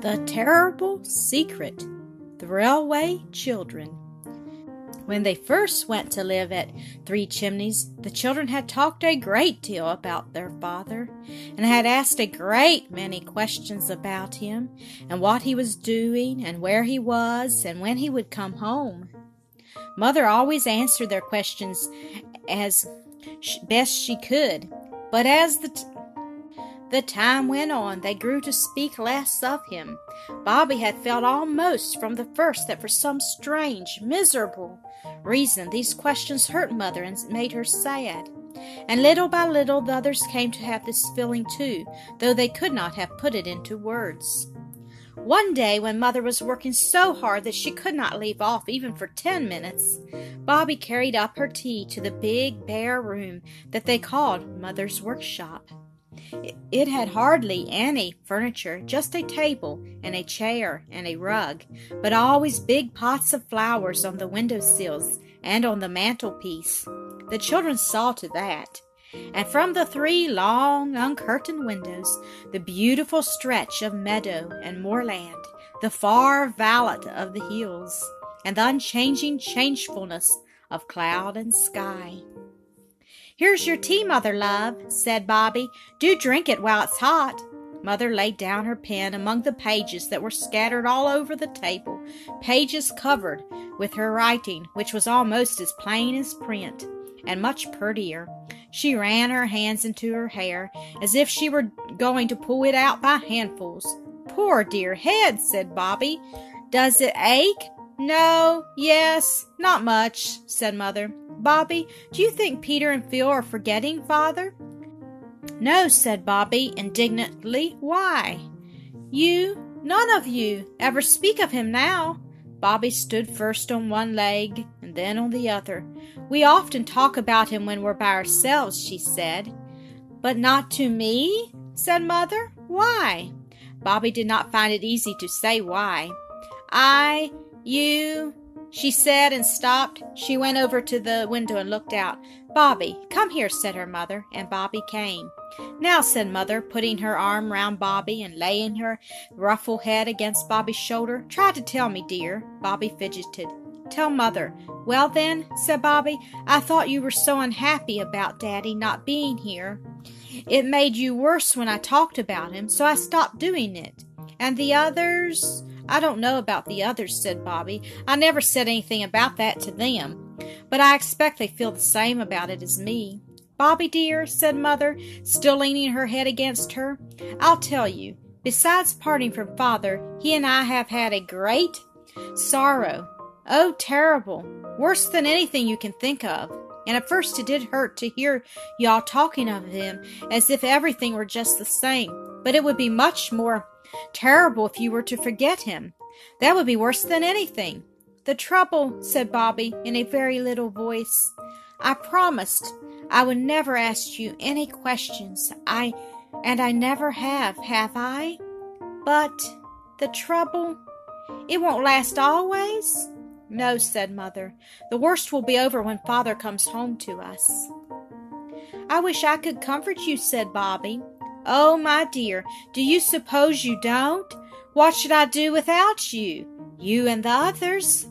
The Terrible Secret The Railway Children. When they first went to live at Three Chimneys, the children had talked a great deal about their father, and had asked a great many questions about him, and what he was doing, and where he was, and when he would come home. Mother always answered their questions as best she could, but as the t- the time went on, they grew to speak less of him. Bobbie had felt almost from the first that for some strange, miserable reason these questions hurt Mother and made her sad. And little by little the others came to have this feeling too, though they could not have put it into words. One day, when Mother was working so hard that she could not leave off even for ten minutes, Bobbie carried up her tea to the big bare room that they called Mother's workshop. It had hardly any furniture, just a table and a chair and a rug, but always big pots of flowers on the window sills and on the mantelpiece. The children saw to that. And from the three long, uncurtained windows, the beautiful stretch of meadow and moorland, the far valley of the hills, and the unchanging changefulness of cloud and sky. Here's your tea, Mother, love, said Bobbie. Do drink it while it's hot. Mother laid down her pen among the pages that were scattered all over the table, pages covered with her writing, which was almost as plain as print, and much prettier. She ran her hands into her hair, as if she were going to pull it out by handfuls. Poor dear head, said Bobbie. Does it ache? No, yes, not much, said Mother. Bobbie, do you think Peter and Phil are forgetting Father? No, said Bobbie indignantly. Why? You, none of you, ever speak of him now. Bobbie stood first on one leg and then on the other. We often talk about him when we're by ourselves, she said. But not to me, said Mother. Why? Bobbie did not find it easy to say why. I, you, she said and stopped. She went over to the window and looked out. Bobbie, come here, said her mother, and Bobbie came. Now, said Mother, putting her arm round Bobbie and laying her ruffled head against Bobbie's shoulder, try to tell me, dear. Bobbie fidgeted. Tell Mother. Well, then, said Bobbie, I thought you were so unhappy about Daddy not being here. It made you worse when I talked about him, so I stopped doing it. And the others? I don't know about the others, said Bobbie. I never said anything about that to them, but I expect they feel the same about it as me. Bobbie dear, said Mother, still leaning her head against her, I'll tell you. Besides parting from Father, he and I have had a great sorrow. Oh, terrible! Worse than anything you can think of. And at first it did hurt to hear y'all talking of him as if everything were just the same. But it would be much more Terrible if you were to forget him. That would be worse than anything. The trouble, said Bobbie in a very little voice, I promised I would never ask you any questions. I, and I never have, have I? But the trouble, it won't last always? No, said Mother. The worst will be over when Father comes home to us. I wish I could comfort you, said Bobbie. Oh, my dear, do you suppose you don't? What should I do without you? You and the others?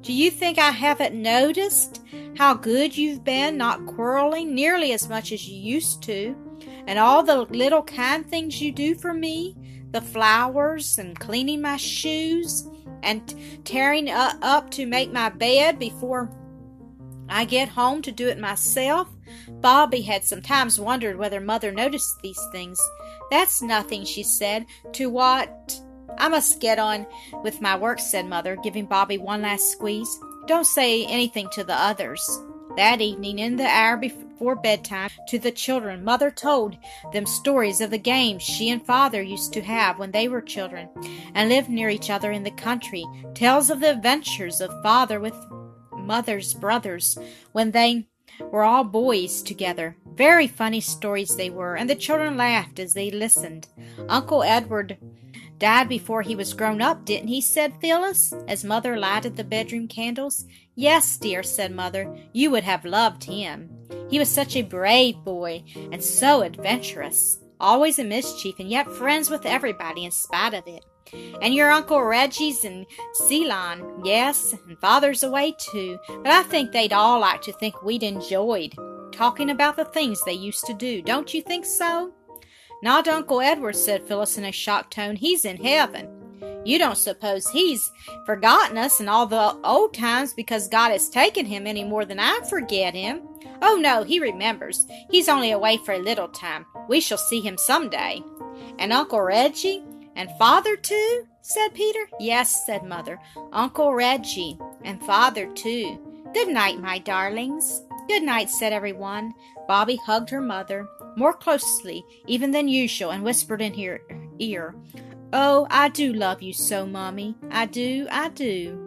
Do you think I haven't noticed how good you've been not quarreling nearly as much as you used to? And all the little kind things you do for me? The flowers and cleaning my shoes and tearing up to make my bed before I get home to do it myself. Bobbie had sometimes wondered whether Mother noticed these things. That's nothing, she said, to what. I must get on with my work, said Mother, giving Bobbie one last squeeze. Don't say anything to the others. That evening, in the hour before bedtime, to the children, Mother told them stories of the games she and Father used to have when they were children and lived near each other in the country, tales of the adventures of Father with Mother's brothers when they were all boys together. Very funny stories they were, and the children laughed as they listened. Uncle Edward died before he was grown up, didn't he? said Phyllis, as Mother lighted the bedroom candles. Yes, dear, said Mother. You would have loved him. He was such a brave boy, and so adventurous, always in mischief, and yet friends with everybody in spite of it. And your Uncle Reggie's in Ceylon, yes, and Father's away too, but I think they'd all like to think we'd enjoyed talking about the things they used to do. Don't you think so? Not Uncle Edward, said Phyllis in a shocked tone. He's in heaven. You don't suppose he's forgotten us and all the old times because God has taken him any more than I forget him? Oh, no, he remembers. He's only away for a little time. We shall see him some day. And Uncle Reggie? And Father, too? said Peter. Yes, said Mother. Uncle Reggie. And Father, too. Good night, my darlings. Good night, said everyone. Bobbie hugged her mother more closely even than usual and whispered in her ear, Oh, I do love you so, Mummy. I do, I do.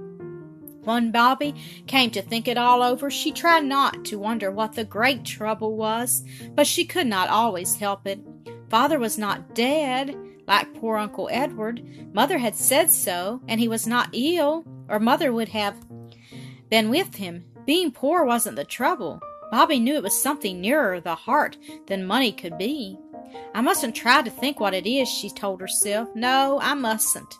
When Bobbie came to think it all over, she tried not to wonder what the great trouble was, but she could not always help it. Father was not dead, like poor Uncle Edward. Mother had said so, and he was not ill, or Mother would have been with him. Being poor wasn't the trouble. Bobbie knew it was something nearer the heart than money could be. I mustn't try to think what it is, she told herself. No, I mustn't.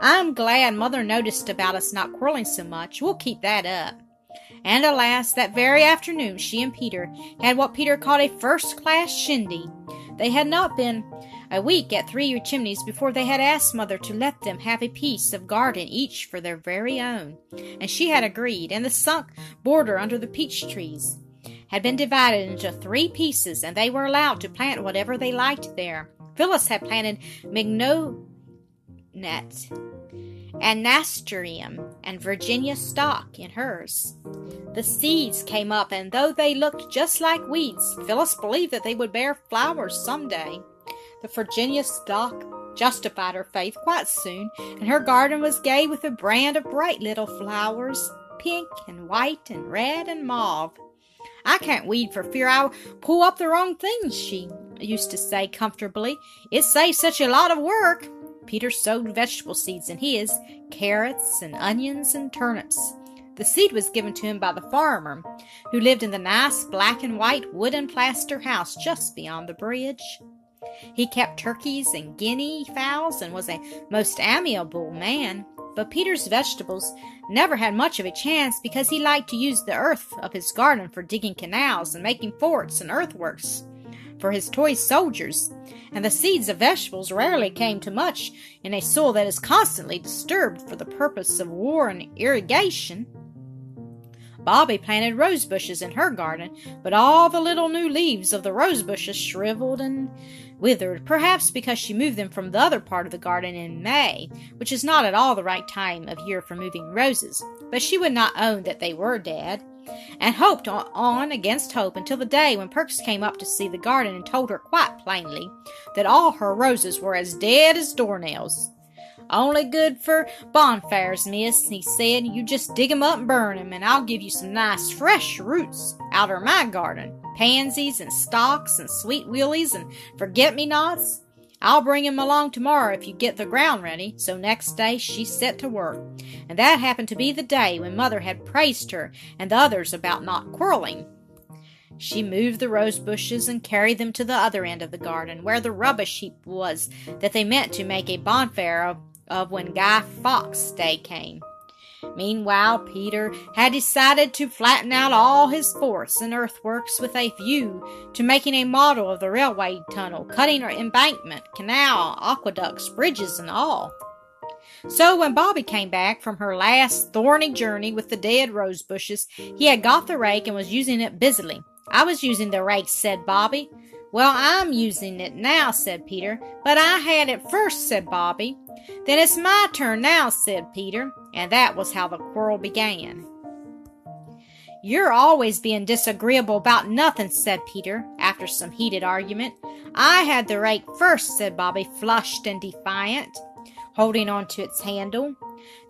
I'm glad Mother noticed about us not quarreling so much. We'll keep that up. And alas, that very afternoon she and Peter had what Peter called a first class shindy. They had not been a week at Three Chimneys before they had asked Mother to let them have a piece of garden each for their very own, and she had agreed, and the sunk border under the peach trees had been divided into three pieces, and they were allowed to plant whatever they liked there. Phyllis had planted mignonette and nasturtium and Virginia stock in hers. The seeds came up, and though they looked just like weeds, Phyllis believed that they would bear flowers some day. The Virginia stock justified her faith quite soon, and her garden was gay with a brand of bright little flowers, pink and white and red and mauve. I can't weed for fear I'll pull up the wrong things, she used to say comfortably. It saves such a lot of work. Peter sowed vegetable seeds in his carrots and onions and turnips. The seed was given to him by the farmer, who lived in the nice black and white wooden plaster house just beyond the bridge. He kept turkeys and guinea fowls and was a most amiable man. But Peter's vegetables never had much of a chance because he liked to use the earth of his garden for digging canals and making forts and earthworks for his toy soldiers, and the seeds of vegetables rarely came to much in a soil that is constantly disturbed for the purpose of war and irrigation. Bobby planted rose bushes in her garden, but all the little new leaves of the rose bushes shriveled and withered, perhaps because she moved them from the other part of the garden in May, which is not at all the right time of year for moving roses. But she would not own that they were dead, and hoped on against hope until the day when Perks came up to see the garden and told her quite plainly that all her roses were as dead as doornails. Only good for bonfires, miss, he said. You just dig 'em up and burn 'em, and I'll give you some nice fresh roots out of my garden. Pansies and stocks and sweet willies and forget me nots. I'll bring him along tomorrow if you get the ground ready. So next day she set to work, and that happened to be the day when Mother had praised her and the others about not quarreling. She moved the rose bushes and carried them to the other end of the garden, where the rubbish heap was that they meant to make a bonfire of of when Guy Fawkes' day came. Meanwhile, Peter had decided to flatten out all his forts and earthworks with a view to making a model of the railway tunnel, cutting or embankment, canal, aqueducts, bridges, and all. So when Bobbie came back from her last thorny journey with the dead rose bushes, he had got the rake and was using it busily. I was using the rake, said Bobbie. Well, I'm using it now, said Peter. But I had it first, said Bobbie. Then it's my turn now, said Peter. And that was how the quarrel began. You're always being disagreeable about nothing, said Peter, after some heated argument. I had the rake first, said Bobbie, flushed and defiant, holding on to its handle.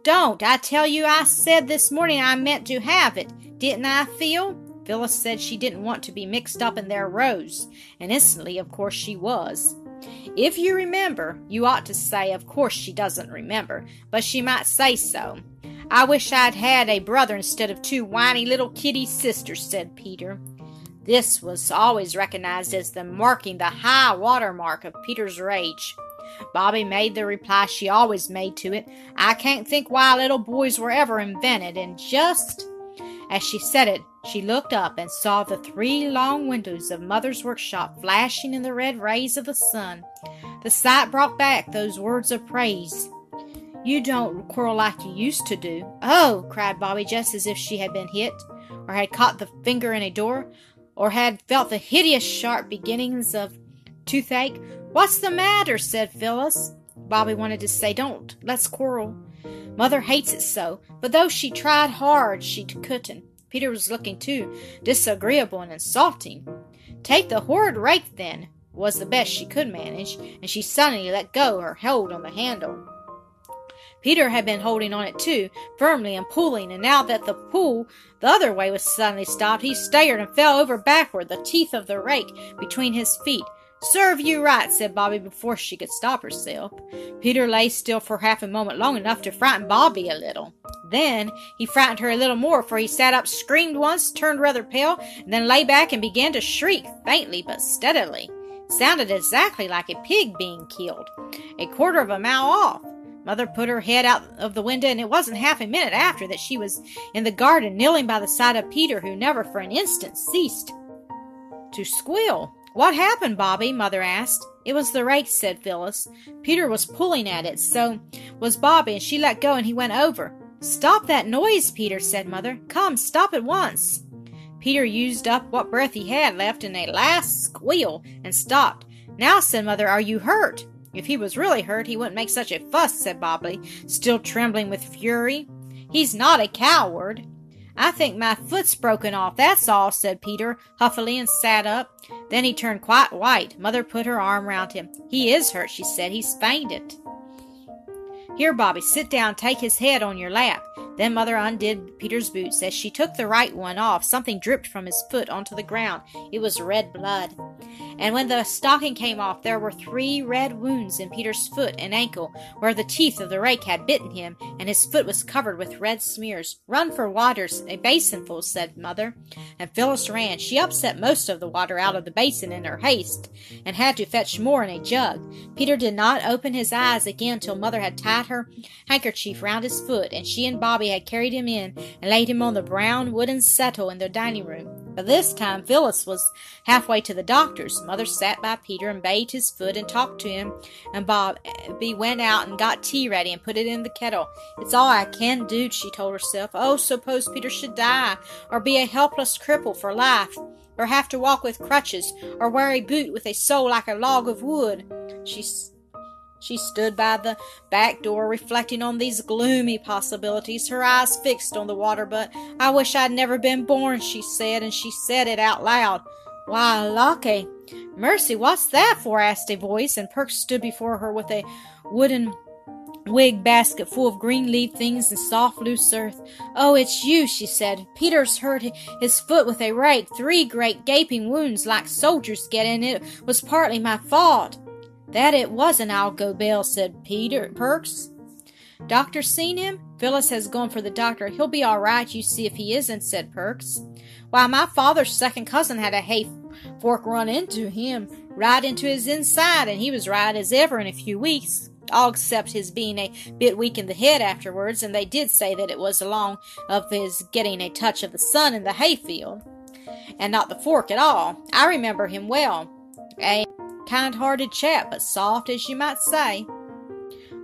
Don't. I tell you, I said this morning I meant to have it. Didn't I, Phil? Phyllis said she didn't want to be mixed up in their rows, and instantly, of course, she was. If you remember, you ought to say, of course she doesn't remember, but she might say so. I wish I'd had a brother instead of two whiny little kitty sisters, said Peter. This was always recognized as the marking the high water mark of Peter's rage. Bobbie made the reply she always made to it. I can't think why little boys were ever invented, and just as she said it, she looked up and saw the three long windows of Mother's workshop flashing in the red rays of the sun. The sight brought back those words of praise. You don't quarrel like you used to do. Oh, cried Bobbie, just as if she had been hit, or had caught the finger in a door, or had felt the hideous sharp beginnings of toothache. What's the matter? said Phyllis. Bobbie wanted to say, Don't, let's quarrel. Mother hates it so, but though she tried hard, she couldn't. Peter was looking too disagreeable and insulting. Take the horrid rake, then, was the best she could manage, and she suddenly let go her hold on the handle. Peter had been holding on it too, firmly and pulling, and now that the pull the other way was suddenly stopped, he stared and fell over backward, the teeth of the rake between his feet. Serve you right, said Bobbie before she could stop herself. Peter lay still for half a moment long enough to frighten Bobbie a little. Then he frightened her a little more, for he sat up, screamed once, turned rather pale, and then lay back and began to shriek, faintly but steadily. Sounded exactly like a pig being killed, a quarter of a mile off. Mother put her head out of the window, and it wasn't half a minute after that she was in the garden, kneeling by the side of Peter, who never for an instant ceased to squeal. What happened, Bobbie? Mother asked. It was the rake, said Phyllis. Peter was pulling at it, so was Bobbie, and she let go and he went over. Stop that noise, Peter, said Mother. Come, stop at once. Peter used up what breath he had left in a last squeal and stopped. Now, said Mother, are you hurt? If he was really hurt, he wouldn't make such a fuss, said Bobbie, still trembling with fury. He's not a coward. I think my foot's broken off, that's all, said Peter, huffily, and sat up. Then he turned quite white. Mother put her arm round him. He is hurt, she said. He's fainted. Here, Bobbie, sit down, take his head on your lap. Then Mother undid Peter's boots. As she took the right one off, something dripped from his foot onto the ground. It was red blood. And when the stocking came off, there were three red wounds in Peter's foot and ankle, where the teeth of the rake had bitten him, and his foot was covered with red smears. Run for water, a basinful, said Mother. And Phyllis ran. She upset most of the water out of the basin in her haste, and had to fetch more in a jug. Peter did not open his eyes again till Mother had tied her handkerchief round his foot, and she and Bobbie had carried him in and laid him on the brown wooden settle in their dining room. By this time, Phyllis was halfway to the doctor's. Mother sat by Peter and bathed his foot and talked to him, and Bobbie went out and got tea ready and put it in the kettle. It's all I can do, she told herself. Oh, suppose Peter should die, or be a helpless cripple for life, or have to walk with crutches, or wear a boot with a sole like a log of wood. She she stood by the back door, reflecting on these gloomy possibilities, her eyes fixed on the water butt. I wish I'd never been born, she said, and she said it out loud. Why, Lockie! Mercy, what's that for? asked a voice, and Perks stood before her with a wooden wig basket full of green leaf things and soft loose earth. Oh, it's you, she said. Peter's hurt his foot with a rake, three great gaping wounds like soldiers get, and it was partly my fault. That it wasn't, I'll go bail, said Peter Perks. Doctor seen him? Phyllis has gone for the doctor. He'll be all right, you see if he isn't, said Perks. Why, my father's second cousin had a hay fork run into him, right into his inside, and he was right as ever in a few weeks, all except his being a bit weak in the head afterwards, and they did say that it was along of his getting a touch of the sun in the hayfield, and not the fork at all. I remember him well. A kind hearted chap, but soft, as you might say.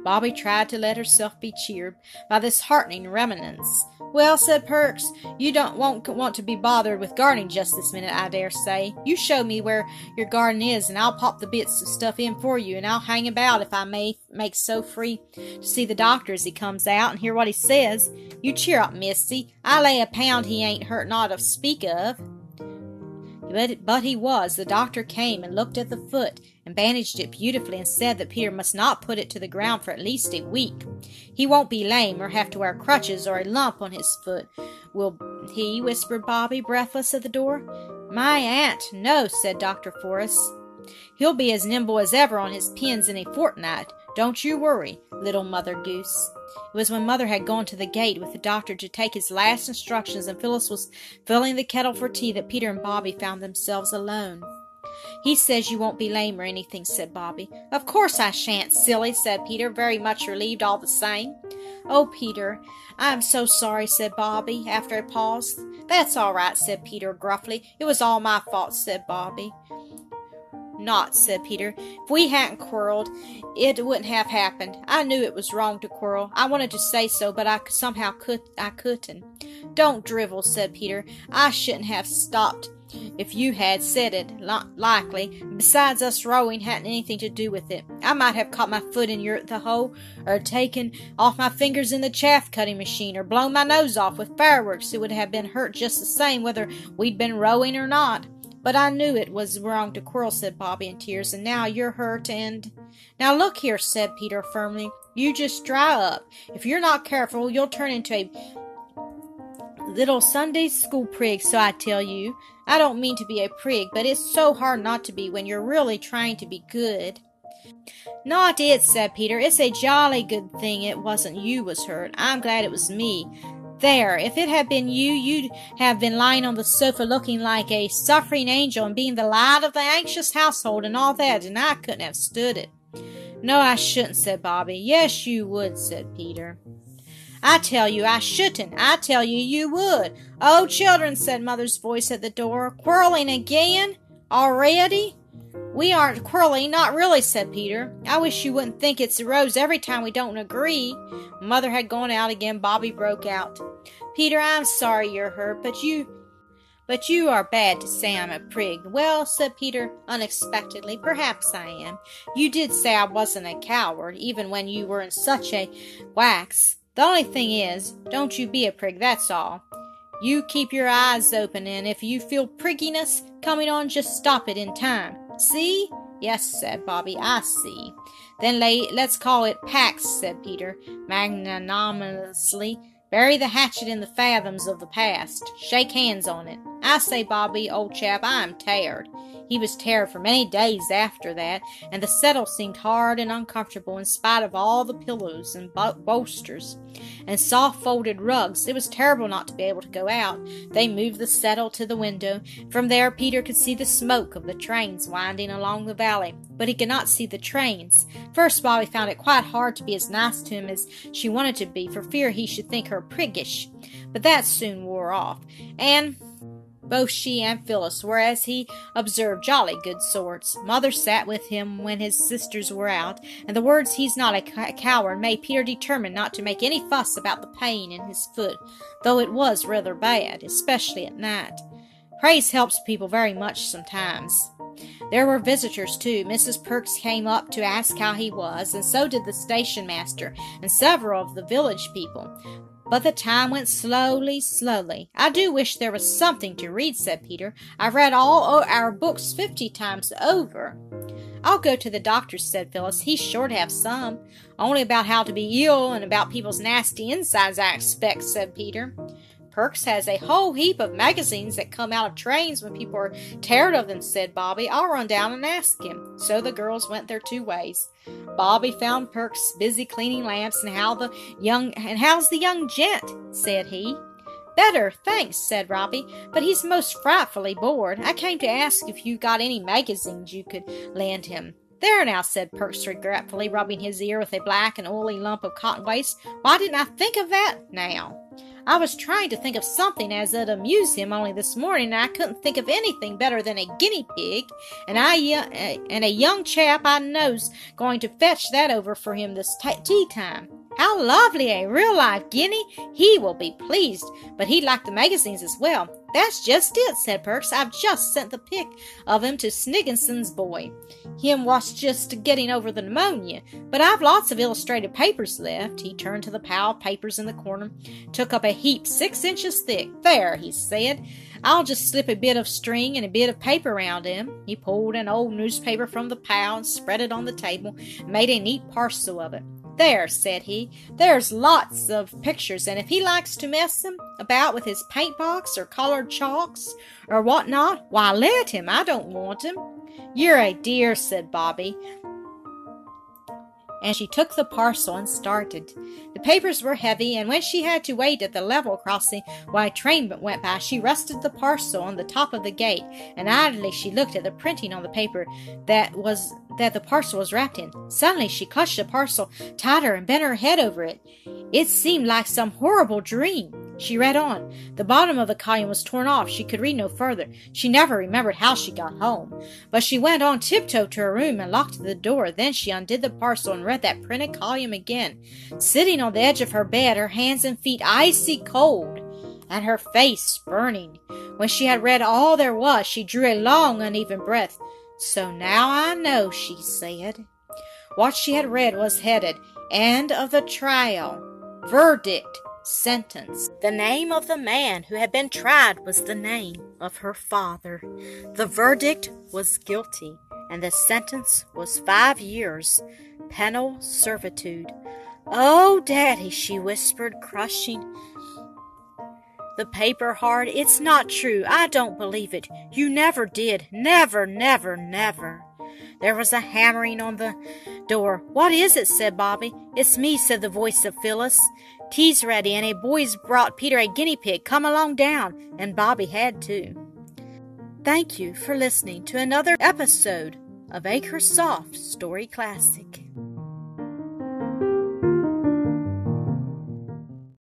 Bobbie tried to let herself be cheered by this heartening reminiscence. Well, said Perks, you don't won't want to be bothered with gardening just this minute, I dare say. You show me where your garden is, and I'll pop the bits of stuff in for you, and I'll hang about if I may make so free to see the doctor as he comes out and hear what he says. You cheer up, Misty. I lay a pound he ain't hurt not to speak of. But, but he was. The doctor came and looked at the foot and bandaged it beautifully and said that Peter must not put it to the ground for at least a week. He won't be lame or have to wear crutches or a lump on his foot, will he? whispered Bobbie, breathless at the door. My aunt, no, said Dr. Forrest. He'll be as nimble as ever on his pins in a fortnight. Don't you worry, little Mother Goose. It was when Mother had gone to the gate with the doctor to take his last instructions and Phyllis was filling the kettle for tea that Peter and Bobbie found themselves alone. He says you won't be lame or anything, said Bobbie. Of course I shan't, silly, said Peter, very much relieved all the same. Oh, Peter, I'm so sorry, said Bobbie, after a pause. That's all right, said Peter gruffly. It was all my fault, said Bobby. Not, said Peter. If we hadn't quarreled, it wouldn't have happened. I knew it was wrong to quarrel. I wanted to say so, but I somehow could I couldn't. Don't drivel, said Peter. I shouldn't have stopped if you had said it, not likely. Besides, us rowing hadn't anything to do with it. I might have caught my foot in your the hole, or taken off my fingers in the chaff cutting machine, or blown my nose off with fireworks. It would have been hurt just the same whether we'd been rowing or not. But I knew it was wrong to quarrel, said Bobbie in tears, and now you're hurt and. Now look here, said Peter firmly. You just dry up. If you're not careful, you'll turn into a little Sunday school prig, so I tell you. I don't mean to be a prig, but it's so hard not to be when you're really trying to be good. Not it, said Peter. It's a jolly good thing it wasn't you was hurt. I'm glad it was me. There, if it had been you, you'd have been lying on the sofa looking like a suffering angel and being the light of the anxious household and all that, and I couldn't have stood it. No, I shouldn't, said Bobbie. Yes, you would, said Peter. I tell you I shouldn't. I tell you you would. Oh, children, said Mother's voice at the door. Quarreling again? Already? We aren't quarreling, not really, said Peter. I wish you wouldn't think it's a rose every time we don't agree. Mother had gone out again. Bobbie broke out. Peter, I'm sorry you're hurt, but you but you are bad to say I'm a prig. Well, said Peter, unexpectedly, perhaps I am. You did say I wasn't a coward, even when you were in such a wax. The only thing is, don't you be a prig, that's all. You keep your eyes open, and if you feel prigginess coming on, just stop it in time. See? Yes, said Bobbie, I see. Then lay, let's call it Pax, said Peter, magnanimously. Bury the hatchet in the fathoms of the past. Shake hands on it. I say, Bobbie, old chap, I'm tired. He was tired for many days after that, and the settle seemed hard and uncomfortable in spite of all the pillows and bolsters and soft folded rugs. It was terrible not to be able to go out. They moved the settle to the window. From there, Peter could see the smoke of the trains winding along the valley, but he could not see the trains. First, Bobbie found it quite hard to be as nice to him as she wanted to be, for fear he should think her priggish. But that soon wore off, and both she and Phyllis were, as he observed, jolly good sorts. Mother sat with him when his sisters were out, and the words he's not a coward made Peter determined not to make any fuss about the pain in his foot, though it was rather bad, especially at night. Praise helps people very much sometimes. There were visitors, too. Mrs. Perks came up to ask how he was, and so did the station master and several of the village people. But the time went slowly, slowly. I do wish there was something to read, said Peter. I've read all our books fifty times over. I'll go to the doctor, said Phyllis. He's sure to have some. Only about how to be ill and about people's nasty insides, I expect, said Peter. Perks has a whole heap of magazines that come out of trains when people are tired of them, said Bobbie. I'll run down and ask him. So the girls went their two ways. Bobbie found Perks busy cleaning lamps and how the young and how's the young gent? said he. Better, thanks, said Robbie, but he's most frightfully bored. I came to ask if you got any magazines you could lend him. There now, said Perks regretfully, rubbing his ear with a black and oily lump of cotton waste. Why didn't I think of that now? I was trying to think of something as 'ud amuse him only this morning, and I couldn't think of anything better than a guinea pig, and I uh, and a young chap I know's going to fetch that over for him this tea time. How lovely, a real live guinea! He will be pleased, but he'd like the magazines as well. That's just it, said Perks. I've just sent the pic of him to Snigginson's boy. Him was just getting over the pneumonia, but I've lots of illustrated papers left. He turned to the pile of papers in the corner, took up a heap six inches thick. There, he said. I'll just slip a bit of string and a bit of paper round him. He pulled an old newspaper from the pile and spread it on the table, made a neat parcel of it. There, said he, there's lots of pictures, and if he likes to mess 'em about with his paint box or colored chalks or what not, why let him. I don't want him. You're a dear, said Bobbie. And she took the parcel and started. The papers were heavy, and when she had to wait at the level crossing while a train went by, she rested the parcel on the top of the gate, and idly she looked at the printing on the paper that was that the parcel was wrapped in. Suddenly she clutched the parcel tighter and bent her head over it. It seemed like some horrible dream. She read on. The bottom of the column was torn off. She could read no further. She never remembered how she got home. But she went on tiptoe to her room and locked the door. Then she undid the parcel and read that printed column again. Sitting on the edge of her bed, her hands and feet icy cold, and her face burning. When she had read all there was, she drew a long, uneven breath. So now I know, she said. What she had read was headed, End of the Trial. Verdict sentence. The name of the man who had been tried was the name of her father. The verdict was guilty, and the sentence was five years penal servitude. Oh, Daddy, she whispered, crushing the paper hard. It's not true. I don't believe it. You never did. Never, never, never. There was a hammering on the door. What is it? said Bobbie. It's me, said the voice of Phyllis. Tea's ready, and a boy's brought Peter a guinea pig. Come along down. And Bobbie had to. Thank you for listening to another episode of AcreSoft Story Classic.